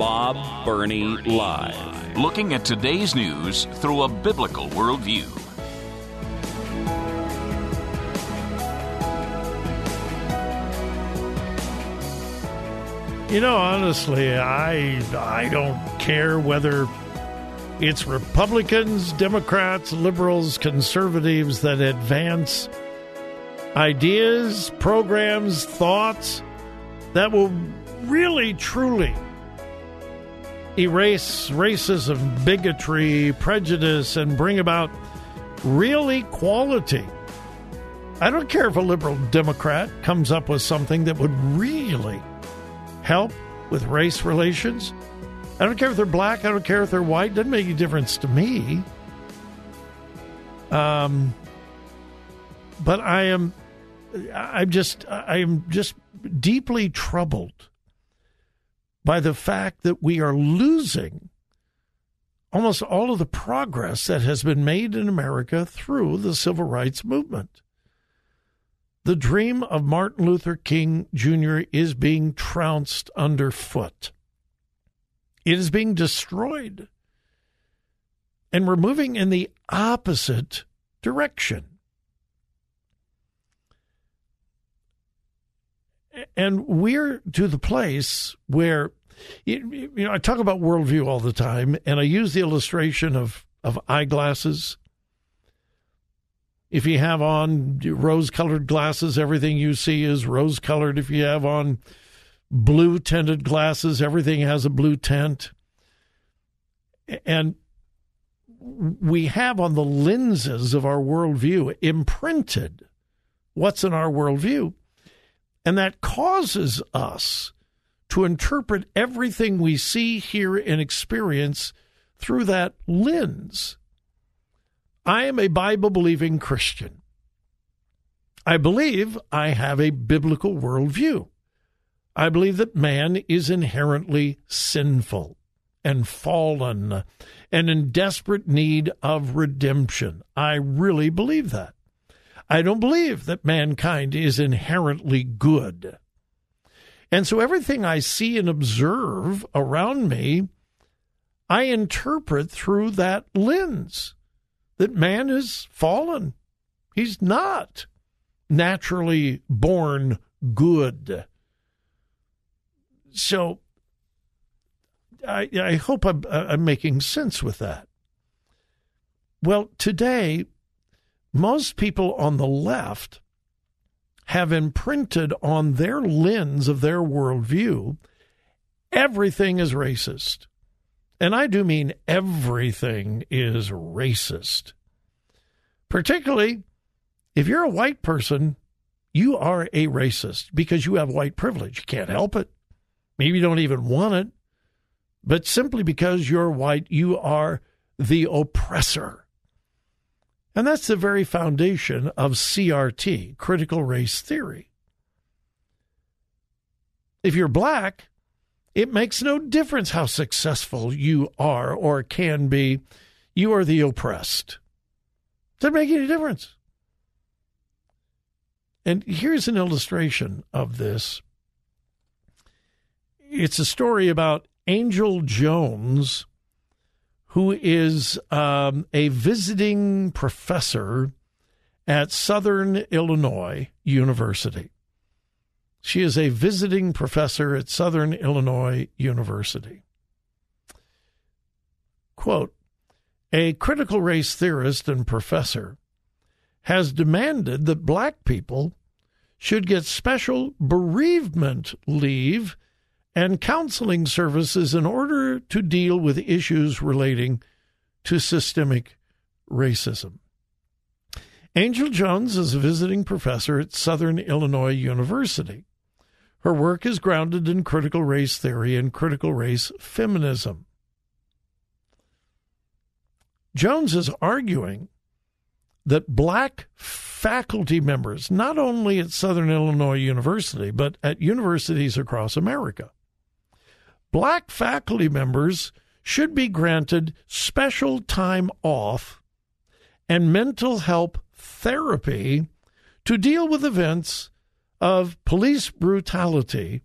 Bob Burney Live. Looking at today's news through a biblical worldview. You know, honestly, I I don't care whether it's Republicans, Democrats, liberals, conservatives that advance ideas, programs, thoughts that will really truly erase racism, bigotry, prejudice, and bring about real equality. I don't care if a liberal Democrat comes up with something that would really help with race relations. I don't care if they're black. I don't care if they're white. Doesn't make any difference to me. Um, but I am, I'm just, I am just deeply troubled by the fact that we are losing almost all of the progress that has been made in America through the civil rights movement. The dream of Martin Luther King Jr. is being trounced underfoot. It is being destroyed. And we're moving in the opposite direction. And we're to the place where, you know, I talk about worldview all the time, and I use the illustration of, of eyeglasses. If you have on rose colored glasses, everything you see is rose colored. If you have on blue tinted glasses, everything has a blue tint. And we have on the lenses of our worldview imprinted what's in our worldview. And that causes us to interpret everything we see, hear, and experience through that lens. I am a Bible believing Christian. I believe I have a biblical worldview. I believe that man is inherently sinful and fallen and in desperate need of redemption. I really believe that. I don't believe that mankind is inherently good. And so everything I see and observe around me, I interpret through that lens that man is fallen. He's not naturally born good. So I, I hope I'm, I'm making sense with that. Well, today, most people on the left have imprinted on their lens of their worldview everything is racist. And I do mean everything is racist. Particularly if you're a white person, you are a racist because you have white privilege. You can't help it. Maybe you don't even want it. But simply because you're white, you are the oppressor. And that's the very foundation of CRT, critical race theory. If you're black, it makes no difference how successful you are or can be. You are the oppressed. Doesn't make any difference. And here's an illustration of this. It's a story about Angel Jones who is um, a visiting professor at Southern Illinois University. She is a visiting professor at Southern Illinois University. Quote A critical race theorist and professor has demanded that black people should get special bereavement leave and counseling services in order to deal with issues relating to systemic racism. Angel Jones is a visiting professor at Southern Illinois University. Her work is grounded in critical race theory and critical race feminism. Jones is arguing that black faculty members, not only at Southern Illinois University, but at universities across America, black faculty members should be granted special time off and mental health therapy to deal with events of police brutality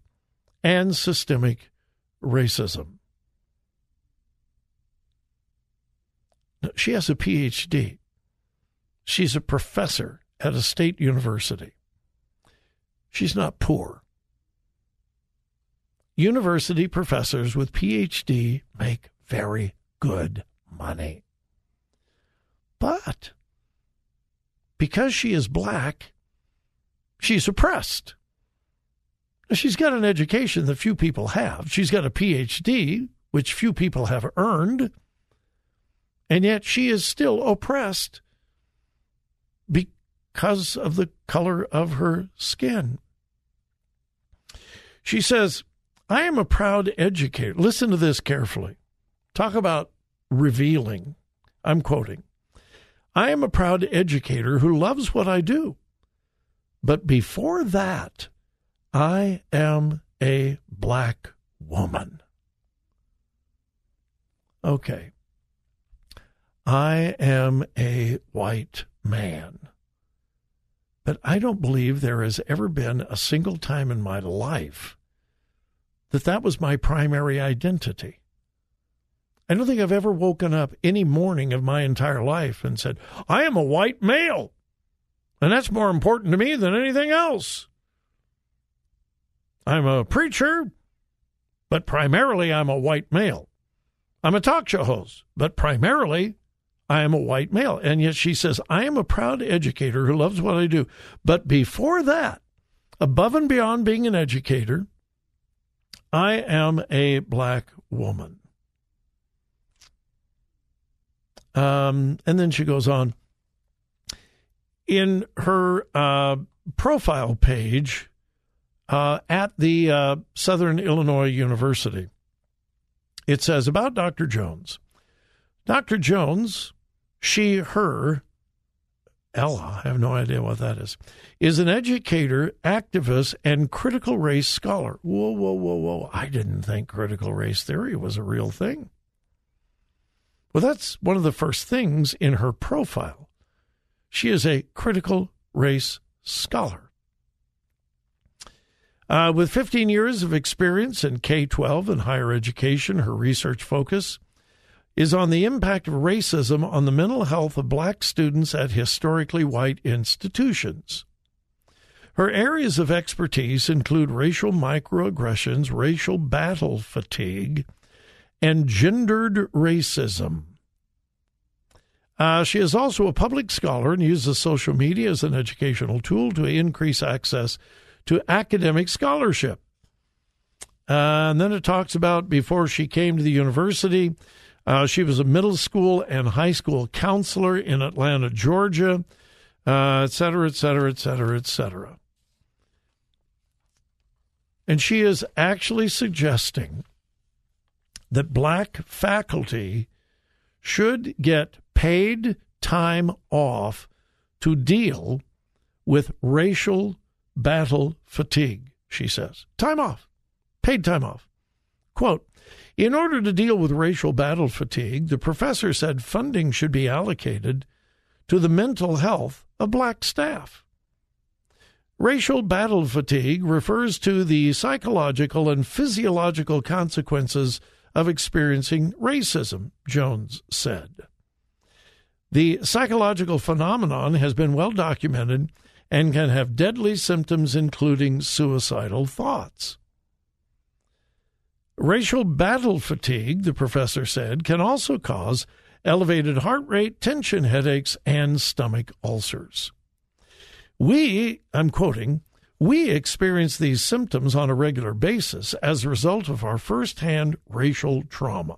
and systemic racism. She has a PhD. She's a professor at a state university. She's not poor. University professors with PhD make very good money. But because she is black, she's oppressed. She's got an education that few people have. She's got a PhD, which few people have earned. And yet she is still oppressed because of the color of her skin. She says, I am a proud educator. Listen to this carefully. Talk about revealing. I'm quoting. I am a proud educator who loves what I do. But before that, I am a black woman. Okay. I am a white man. But I don't believe there has ever been a single time in my life that that was my primary identity. I don't think I've ever woken up any morning of my entire life and said, I am a white male. And that's more important to me than anything else. I'm a preacher, but primarily I'm a white male. I'm a talk show host, but primarily I am a white male. And yet she says, I am a proud educator who loves what I do. But before that, above and beyond being an educator, I am a black woman. Um, and then she goes on. In her uh, profile page uh, at the uh, Southern Illinois University, it says about Dr. Jones. Dr. Jones she, her, Ella, I have no idea what that is, is an educator, activist, and critical race scholar. Whoa, whoa, whoa, whoa. I didn't think critical race theory was a real thing. Well, that's one of the first things in her profile. She is a critical race scholar. Uh, with 15 years of experience in K 12 and higher education, her research focus is on the impact of racism on the mental health of black students at historically white institutions. Her areas of expertise include racial microaggressions, racial battle fatigue, and gendered racism. Uh, she is also a public scholar and uses social media as an educational tool to increase access to academic scholarship. Uh, and then it talks about before she came to the university, uh, she was a middle school and high school counselor in Atlanta, Georgia, uh, et cetera, et cetera, et cetera, et cetera. And she is actually suggesting that black faculty should get paid time off to deal with racial battle fatigue, she says. Time off, paid time off. Quote, in order to deal with racial battle fatigue, the professor said funding should be allocated to the mental health of black staff. Racial battle fatigue refers to the psychological and physiological consequences of experiencing racism, Jones said. The psychological phenomenon has been well documented and can have deadly symptoms, including suicidal thoughts. Racial battle fatigue, the professor said, can also cause elevated heart rate, tension headaches, and stomach ulcers. We, I'm quoting, we experience these symptoms on a regular basis as a result of our firsthand racial trauma.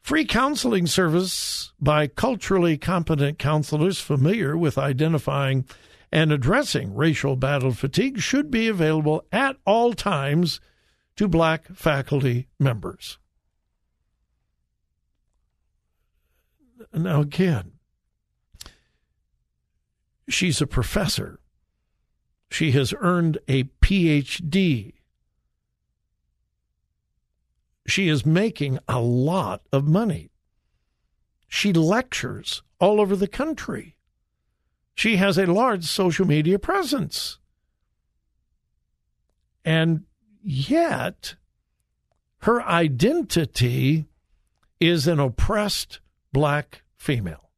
Free counseling service by culturally competent counselors familiar with identifying and addressing racial battle fatigue should be available at all times to black faculty members. Now, again, she's a professor. She has earned a PhD she is making a lot of money. She lectures all over the country. She has a large social media presence. And yet, her identity is an oppressed black female.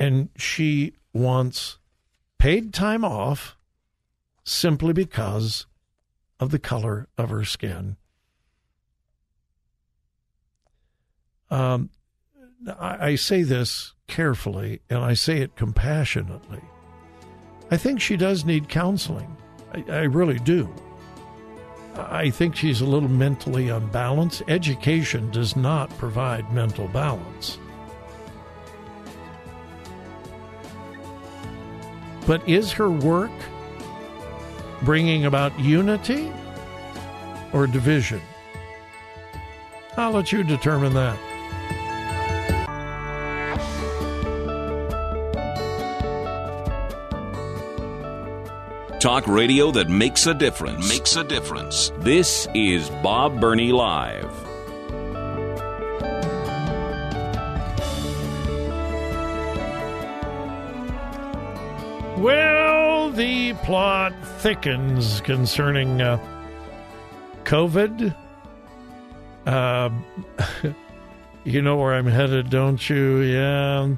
And she wants paid time off simply because of the color of her skin. Um, I, I say this carefully and I say it compassionately. I think she does need counseling. I, I really do. I think she's a little mentally unbalanced. Education does not provide mental balance. But is her work bringing about unity or division? I'll let you determine that. Talk radio that makes a difference. Makes a difference. This is Bob Burney Live. Well, the plot thickens concerning uh, COVID. Uh, you know where I'm headed, don't you? Yeah.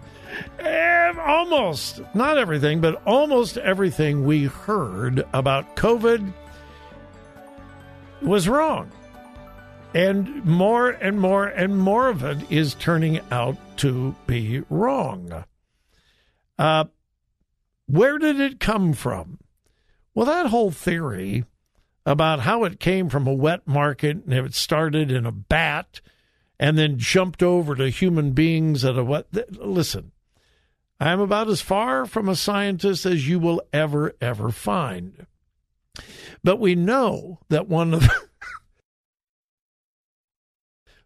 Almost, not everything, but almost everything we heard about COVID was wrong. And more and more and more of it is turning out to be wrong. Uh, where did it come from? Well, that whole theory about how it came from a wet market and it started in a bat and then jumped over to human beings at a wet. Listen, I'm about as far from a scientist as you will ever, ever find. But we know that one of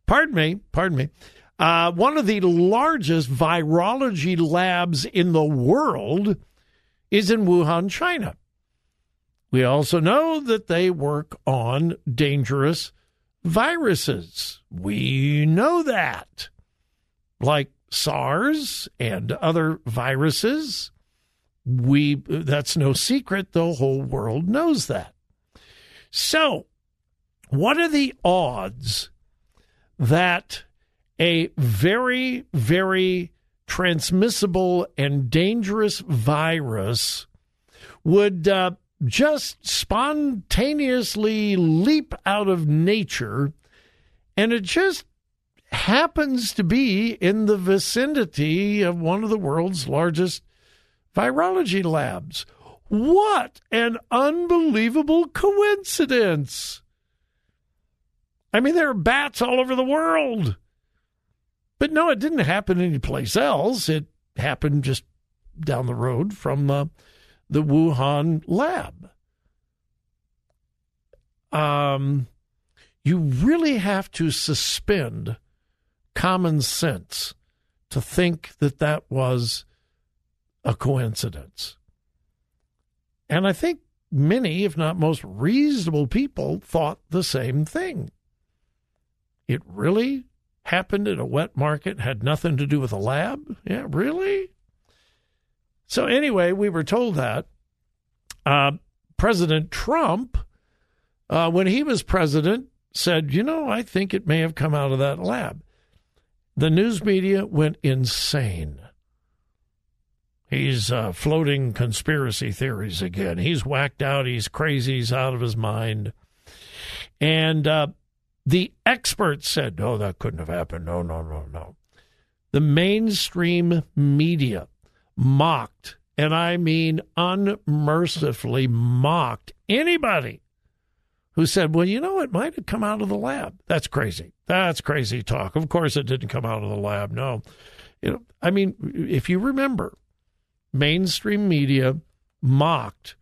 pardon me, pardon me. Uh, one of the largest virology labs in the world is in Wuhan, China. We also know that they work on dangerous viruses. We know that. Like SARS and other viruses. We that's no secret. The whole world knows that. So, what are the odds that a very, very transmissible and dangerous virus would uh, just spontaneously leap out of nature, and it just happens to be in the vicinity of one of the world's largest virology labs. What an unbelievable coincidence! I mean, there are bats all over the world. But no, it didn't happen anyplace else. It happened just down the road from uh, the Wuhan lab. Um, you really have to suspend common sense to think that that was a coincidence. And I think many, if not most reasonable people, thought the same thing. It really happened in a wet market, had nothing to do with a lab? Yeah, really? So, anyway, we were told that. Uh, president Trump, uh, when he was president, said, you know, I think it may have come out of that lab. The news media went insane. He's uh, floating conspiracy theories again. He's whacked out. He's crazy. He's out of his mind. And uh, the experts said, no, that couldn't have happened. No, no, no, no. The mainstream media mocked, and I mean unmercifully mocked anybody who said, well, you know, it might have come out of the lab. That's crazy. That's crazy talk. Of course, it didn't come out of the lab. No. You know, I mean, if you remember, mainstream media mocked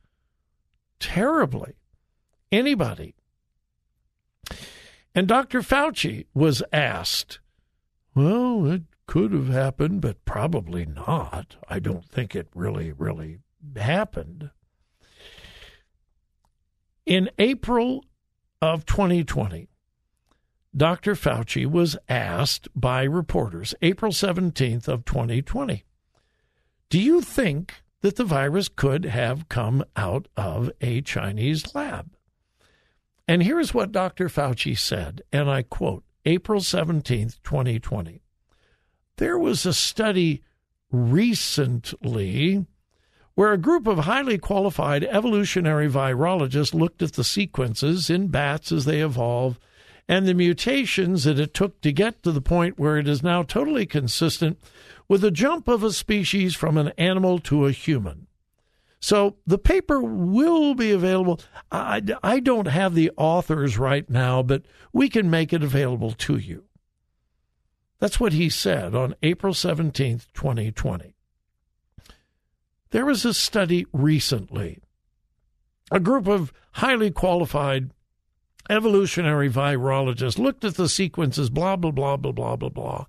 terribly anybody. And Dr. Fauci was asked, well, it could have happened, but probably not. I don't think it really, really happened. In April of 2020, Dr. Fauci was asked by reporters, April 17th of 2020, do you think that the virus could have come out of a Chinese lab? And here's what Dr. Fauci said, and I quote, April 17th, 2020. There was a study recently where a group of highly qualified evolutionary virologists looked at the sequences in bats as they evolve and the mutations that it took to get to the point where it is now totally consistent with the jump of a species from an animal to a human. So the paper will be available. I, I don't have the authors right now, but we can make it available to you. That's what he said on April 17th, 2020. There was a study recently. A group of highly qualified evolutionary virologists looked at the sequences, blah, blah, blah, blah, blah, blah, blah.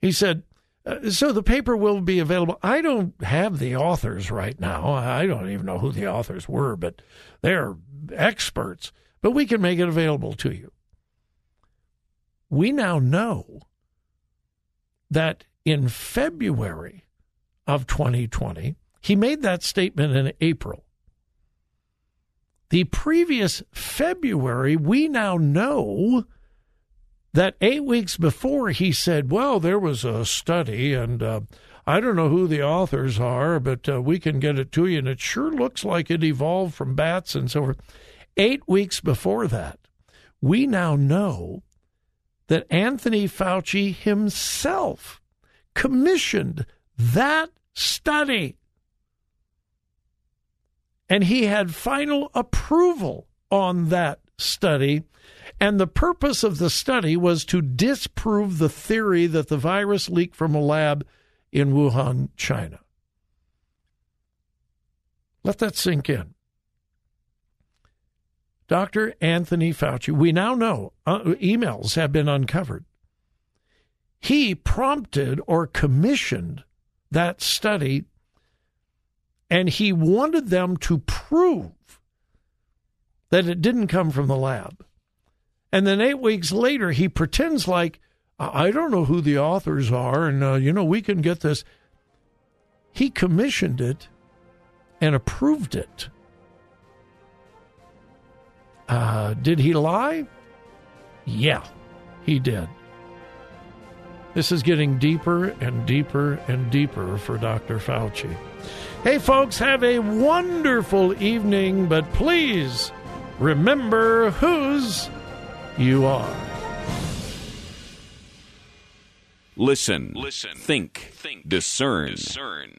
He said, uh, so the paper will be available. I don't have the authors right now. I don't even know who the authors were, but they're experts. But we can make it available to you. We now know that in February of 2020, he made that statement in April. The previous February, we now know that eight weeks before he said, Well, there was a study, and uh, I don't know who the authors are, but uh, we can get it to you. And it sure looks like it evolved from bats and so forth. Eight weeks before that, we now know that Anthony Fauci himself commissioned that study. And he had final approval on that study. And the purpose of the study was to disprove the theory that the virus leaked from a lab in Wuhan, China. Let that sink in. Dr. Anthony Fauci, we now know uh, emails have been uncovered. He prompted or commissioned that study, and he wanted them to prove that it didn't come from the lab. And then eight weeks later, he pretends like, I don't know who the authors are, and, uh, you know, we can get this. He commissioned it and approved it. Uh, did he lie? Yeah, he did. This is getting deeper and deeper and deeper for Dr. Fauci. Hey, folks, have a wonderful evening, but please remember whose you are. Listen. Listen. Think. Think. Discern. Discern.